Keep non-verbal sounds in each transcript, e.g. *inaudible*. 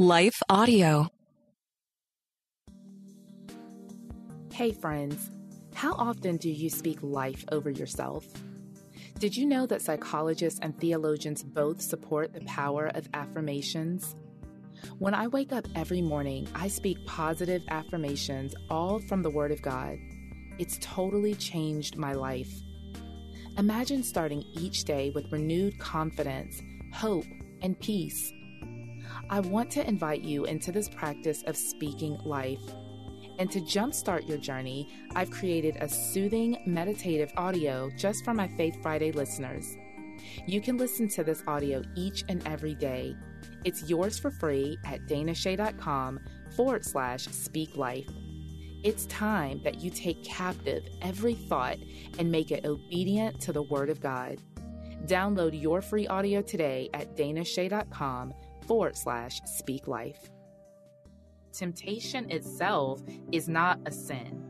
Life Audio. Hey, friends. How often do you speak life over yourself? Did you know that psychologists and theologians both support the power of affirmations? When I wake up every morning, I speak positive affirmations, all from the Word of God. It's totally changed my life. Imagine starting each day with renewed confidence, hope, and peace. I want to invite you into this practice of speaking life. And to jumpstart your journey, I've created a soothing meditative audio just for my Faith Friday listeners. You can listen to this audio each and every day. It's yours for free at danache.com forward slash speak life. It's time that you take captive every thought and make it obedient to the Word of God. Download your free audio today at danache.com forward slash speak life. Temptation itself is not a sin.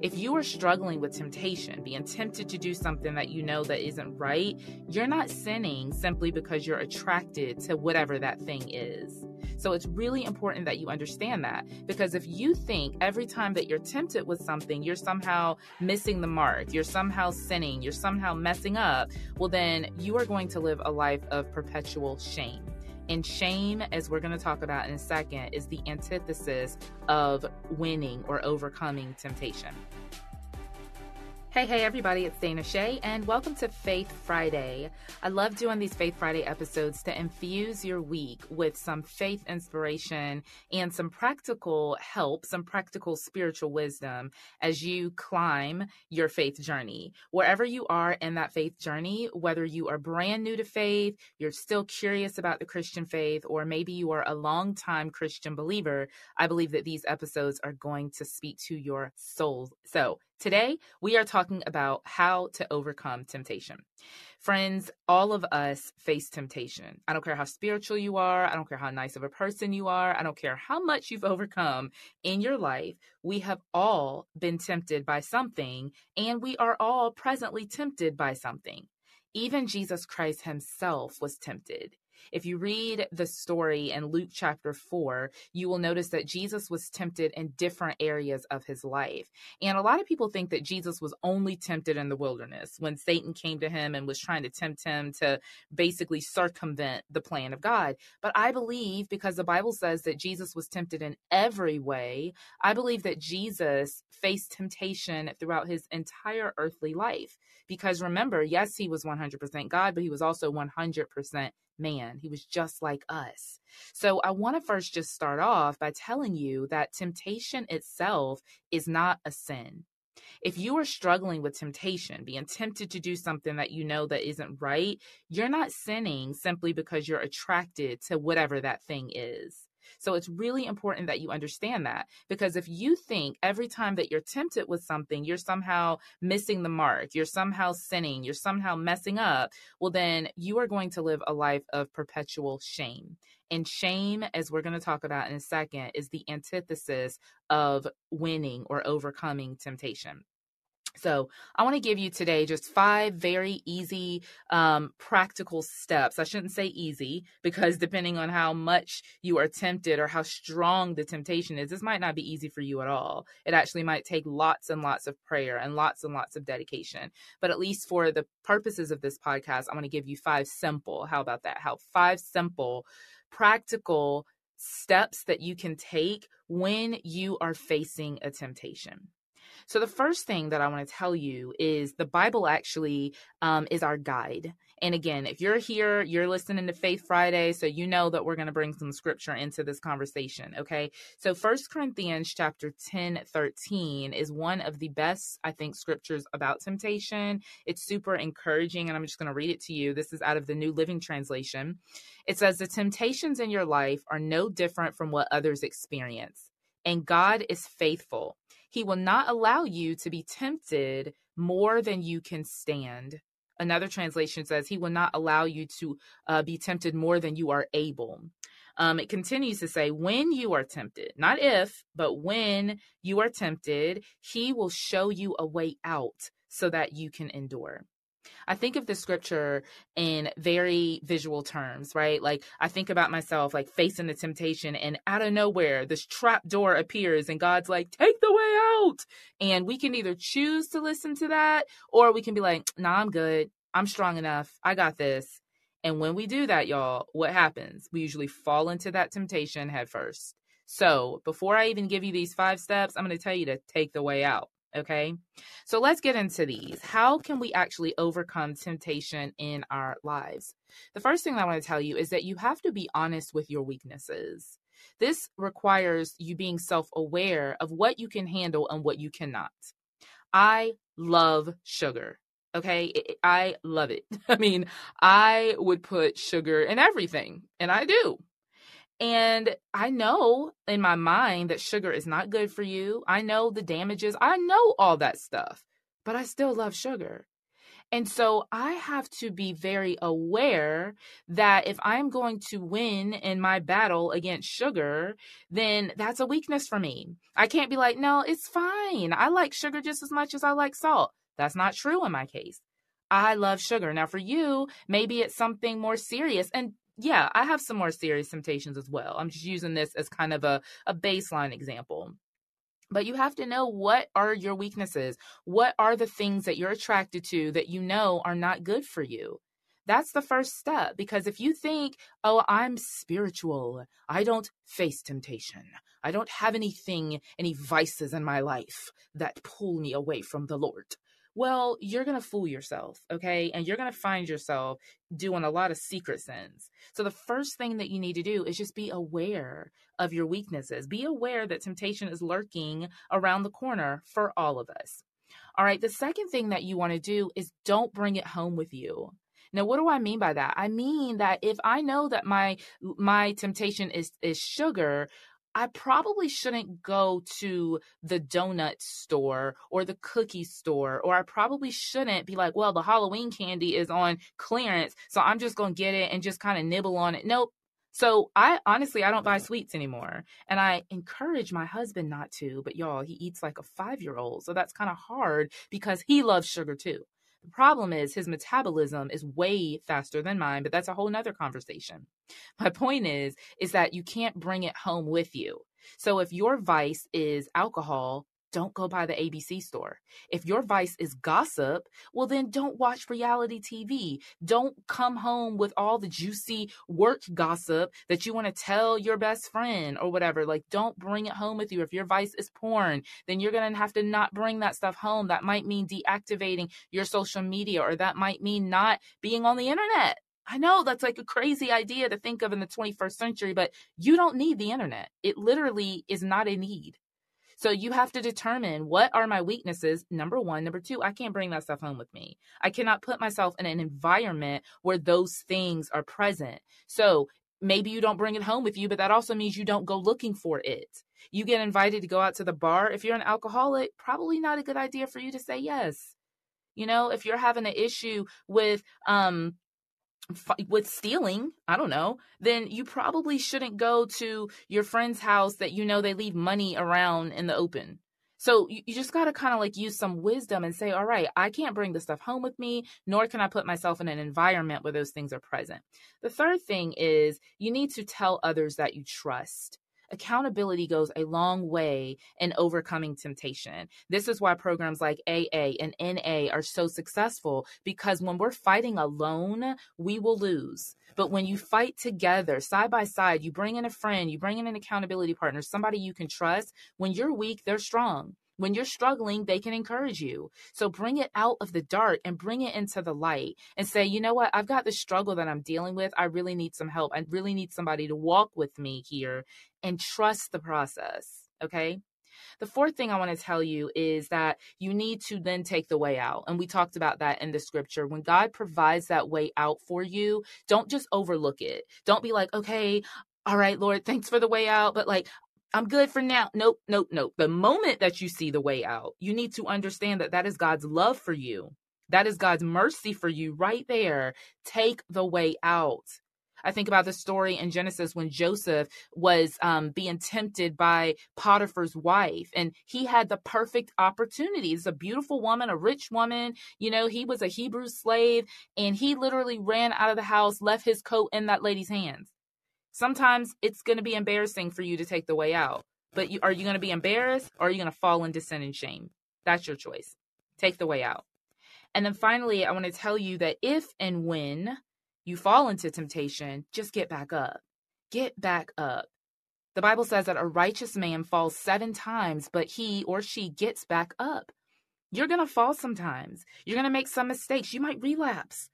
If you are struggling with temptation, being tempted to do something that you know that isn't right, you're not sinning simply because you're attracted to whatever that thing is. So it's really important that you understand that because if you think every time that you're tempted with something, you're somehow missing the mark, you're somehow sinning, you're somehow messing up, well, then you are going to live a life of perpetual shame. And shame, as we're going to talk about in a second, is the antithesis of winning or overcoming temptation. Hey, hey, everybody, it's Dana Che, and welcome to Faith Friday. I love doing these Faith Friday episodes to infuse your week with some faith inspiration and some practical help, some practical spiritual wisdom as you climb your faith journey. Wherever you are in that faith journey, whether you are brand new to faith, you're still curious about the Christian faith, or maybe you are a long-time Christian believer, I believe that these episodes are going to speak to your soul. So, Today, we are talking about how to overcome temptation. Friends, all of us face temptation. I don't care how spiritual you are. I don't care how nice of a person you are. I don't care how much you've overcome in your life. We have all been tempted by something, and we are all presently tempted by something. Even Jesus Christ himself was tempted. If you read the story in Luke chapter 4, you will notice that Jesus was tempted in different areas of his life. And a lot of people think that Jesus was only tempted in the wilderness when Satan came to him and was trying to tempt him to basically circumvent the plan of God. But I believe, because the Bible says that Jesus was tempted in every way, I believe that Jesus faced temptation throughout his entire earthly life. Because remember, yes, he was 100% God, but he was also 100% man. He was just like us. So I want to first just start off by telling you that temptation itself is not a sin. If you are struggling with temptation, being tempted to do something that you know that isn't right, you're not sinning simply because you're attracted to whatever that thing is. So it's really important that you understand that because if you think every time that you're tempted with something, you're somehow missing the mark, you're somehow sinning, you're somehow messing up, well, then you are going to live a life of perpetual shame. And shame, as we're going to talk about in a second, is the antithesis of winning or overcoming temptation. So, I want to give you today just five very easy, um, practical steps. I shouldn't say easy because depending on how much you are tempted or how strong the temptation is, this might not be easy for you at all. It actually might take lots and lots of prayer and lots and lots of dedication. But at least for the purposes of this podcast, I want to give you five simple, how about that? How five simple, practical steps that you can take when you are facing a temptation. So, the first thing that I want to tell you is the Bible actually um, is our guide. And again, if you're here, you're listening to Faith Friday, so you know that we're going to bring some scripture into this conversation, okay? So First Corinthians chapter 10, 13 is one of the best, I think, scriptures about temptation. It's super encouraging, and I'm just going to read it to you. This is out of the New Living Translation. It says, The temptations in your life are no different from what others experience, and God is faithful he will not allow you to be tempted more than you can stand. Another translation says, He will not allow you to uh, be tempted more than you are able. Um, it continues to say, when you are tempted, not if, but when you are tempted, He will show you a way out so that you can endure. I think of the scripture in very visual terms, right? Like I think about myself like facing the temptation and out of nowhere this trap door appears and God's like, "Take the way out." And we can either choose to listen to that or we can be like, "Nah, I'm good. I'm strong enough. I got this." And when we do that, y'all, what happens? We usually fall into that temptation head first. So, before I even give you these 5 steps, I'm going to tell you to take the way out. Okay. So let's get into these. How can we actually overcome temptation in our lives? The first thing I want to tell you is that you have to be honest with your weaknesses. This requires you being self aware of what you can handle and what you cannot. I love sugar. Okay. I love it. *laughs* I mean, I would put sugar in everything, and I do. And I know in my mind that sugar is not good for you. I know the damages. I know all that stuff, but I still love sugar. And so I have to be very aware that if I'm going to win in my battle against sugar, then that's a weakness for me. I can't be like, no, it's fine. I like sugar just as much as I like salt. That's not true in my case. I love sugar. Now, for you, maybe it's something more serious. And yeah, I have some more serious temptations as well. I'm just using this as kind of a, a baseline example. But you have to know what are your weaknesses? What are the things that you're attracted to that you know are not good for you? That's the first step because if you think, oh, I'm spiritual, I don't face temptation, I don't have anything, any vices in my life that pull me away from the Lord well, you're going to fool yourself, okay? And you're going to find yourself doing a lot of secret sins. So the first thing that you need to do is just be aware of your weaknesses. Be aware that temptation is lurking around the corner for all of us. All right, the second thing that you want to do is don't bring it home with you. Now, what do I mean by that? I mean that if I know that my my temptation is is sugar, I probably shouldn't go to the donut store or the cookie store, or I probably shouldn't be like, well, the Halloween candy is on clearance, so I'm just going to get it and just kind of nibble on it. Nope. So I honestly I don't buy sweets anymore. And I encourage my husband not to, but y'all, he eats like a 5-year-old. So that's kind of hard because he loves sugar too. The problem is his metabolism is way faster than mine, but that's a whole nother conversation. *laughs* My point is, is that you can't bring it home with you. So if your vice is alcohol, don't go by the ABC store. If your vice is gossip, well, then don't watch reality TV. Don't come home with all the juicy work gossip that you want to tell your best friend or whatever. Like, don't bring it home with you. If your vice is porn, then you're going to have to not bring that stuff home. That might mean deactivating your social media, or that might mean not being on the internet. I know that's like a crazy idea to think of in the 21st century, but you don't need the internet. It literally is not a need. So you have to determine what are my weaknesses. Number one. Number two, I can't bring that stuff home with me. I cannot put myself in an environment where those things are present. So maybe you don't bring it home with you, but that also means you don't go looking for it. You get invited to go out to the bar. If you're an alcoholic, probably not a good idea for you to say yes. You know, if you're having an issue with um with stealing, I don't know, then you probably shouldn't go to your friend's house that you know they leave money around in the open. So you, you just got to kind of like use some wisdom and say, all right, I can't bring the stuff home with me, nor can I put myself in an environment where those things are present. The third thing is you need to tell others that you trust accountability goes a long way in overcoming temptation. This is why programs like AA and NA are so successful because when we're fighting alone, we will lose. But when you fight together, side by side, you bring in a friend, you bring in an accountability partner, somebody you can trust. When you're weak, they're strong. When you're struggling, they can encourage you. So bring it out of the dark and bring it into the light and say, you know what? I've got this struggle that I'm dealing with. I really need some help. I really need somebody to walk with me here and trust the process. Okay. The fourth thing I want to tell you is that you need to then take the way out. And we talked about that in the scripture. When God provides that way out for you, don't just overlook it. Don't be like, okay, all right, Lord, thanks for the way out. But like, I'm good for now. Nope, nope, nope. The moment that you see the way out, you need to understand that that is God's love for you. That is God's mercy for you right there. Take the way out. I think about the story in Genesis when Joseph was um, being tempted by Potiphar's wife, and he had the perfect opportunity. It's a beautiful woman, a rich woman. You know, he was a Hebrew slave, and he literally ran out of the house, left his coat in that lady's hands. Sometimes it's going to be embarrassing for you to take the way out, but you, are you going to be embarrassed or are you going to fall into sin and shame? That's your choice. Take the way out. And then finally, I want to tell you that if and when you fall into temptation, just get back up. Get back up. The Bible says that a righteous man falls seven times, but he or she gets back up. You're going to fall sometimes. You're going to make some mistakes. You might relapse.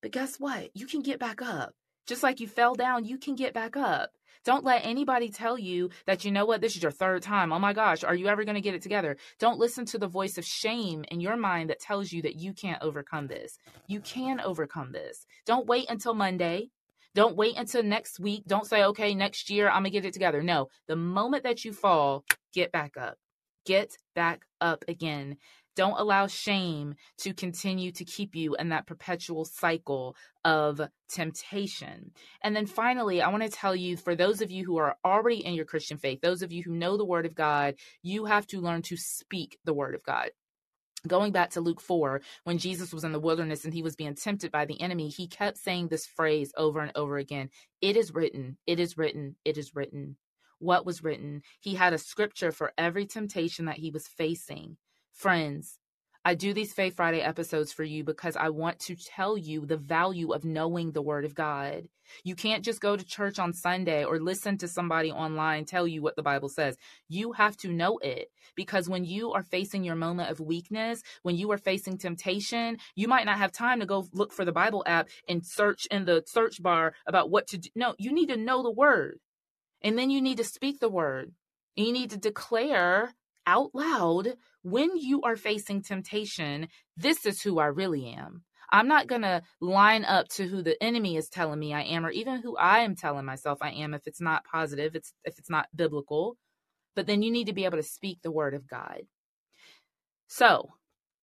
But guess what? You can get back up. Just like you fell down, you can get back up. Don't let anybody tell you that, you know what, this is your third time. Oh my gosh, are you ever going to get it together? Don't listen to the voice of shame in your mind that tells you that you can't overcome this. You can overcome this. Don't wait until Monday. Don't wait until next week. Don't say, okay, next year I'm going to get it together. No, the moment that you fall, get back up. Get back up again. Don't allow shame to continue to keep you in that perpetual cycle of temptation. And then finally, I want to tell you for those of you who are already in your Christian faith, those of you who know the Word of God, you have to learn to speak the Word of God. Going back to Luke 4, when Jesus was in the wilderness and he was being tempted by the enemy, he kept saying this phrase over and over again It is written, it is written, it is written. What was written? He had a scripture for every temptation that he was facing. Friends, I do these Faith Friday episodes for you because I want to tell you the value of knowing the Word of God. You can't just go to church on Sunday or listen to somebody online tell you what the Bible says. You have to know it because when you are facing your moment of weakness, when you are facing temptation, you might not have time to go look for the Bible app and search in the search bar about what to do. No, you need to know the Word. And then you need to speak the Word. You need to declare out loud when you are facing temptation, this is who I really am. I'm not going to line up to who the enemy is telling me I am or even who I am telling myself I am if it's not positive, it's if it's not biblical. But then you need to be able to speak the word of God. So,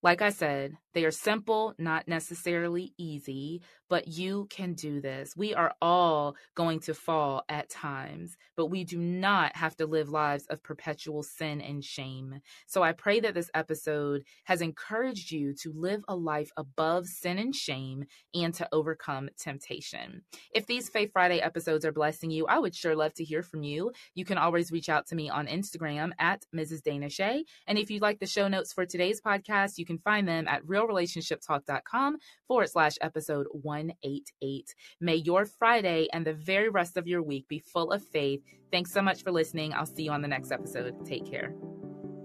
like I said, they are simple, not necessarily easy, but you can do this. We are all going to fall at times, but we do not have to live lives of perpetual sin and shame. So I pray that this episode has encouraged you to live a life above sin and shame and to overcome temptation. If these Faith Friday episodes are blessing you, I would sure love to hear from you. You can always reach out to me on Instagram at Mrs. Dana Che. And if you'd like the show notes for today's podcast, you can find them at Real realrelationshiptalk.com forward slash episode 188. May your Friday and the very rest of your week be full of faith. Thanks so much for listening. I'll see you on the next episode. Take care.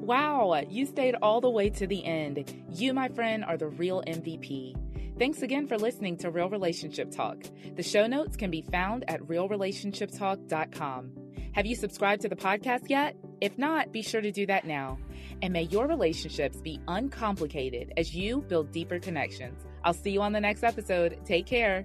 Wow, you stayed all the way to the end. You, my friend, are the real MVP. Thanks again for listening to Real Relationship Talk. The show notes can be found at realrelationshiptalk.com. Have you subscribed to the podcast yet? If not, be sure to do that now. And may your relationships be uncomplicated as you build deeper connections. I'll see you on the next episode. Take care.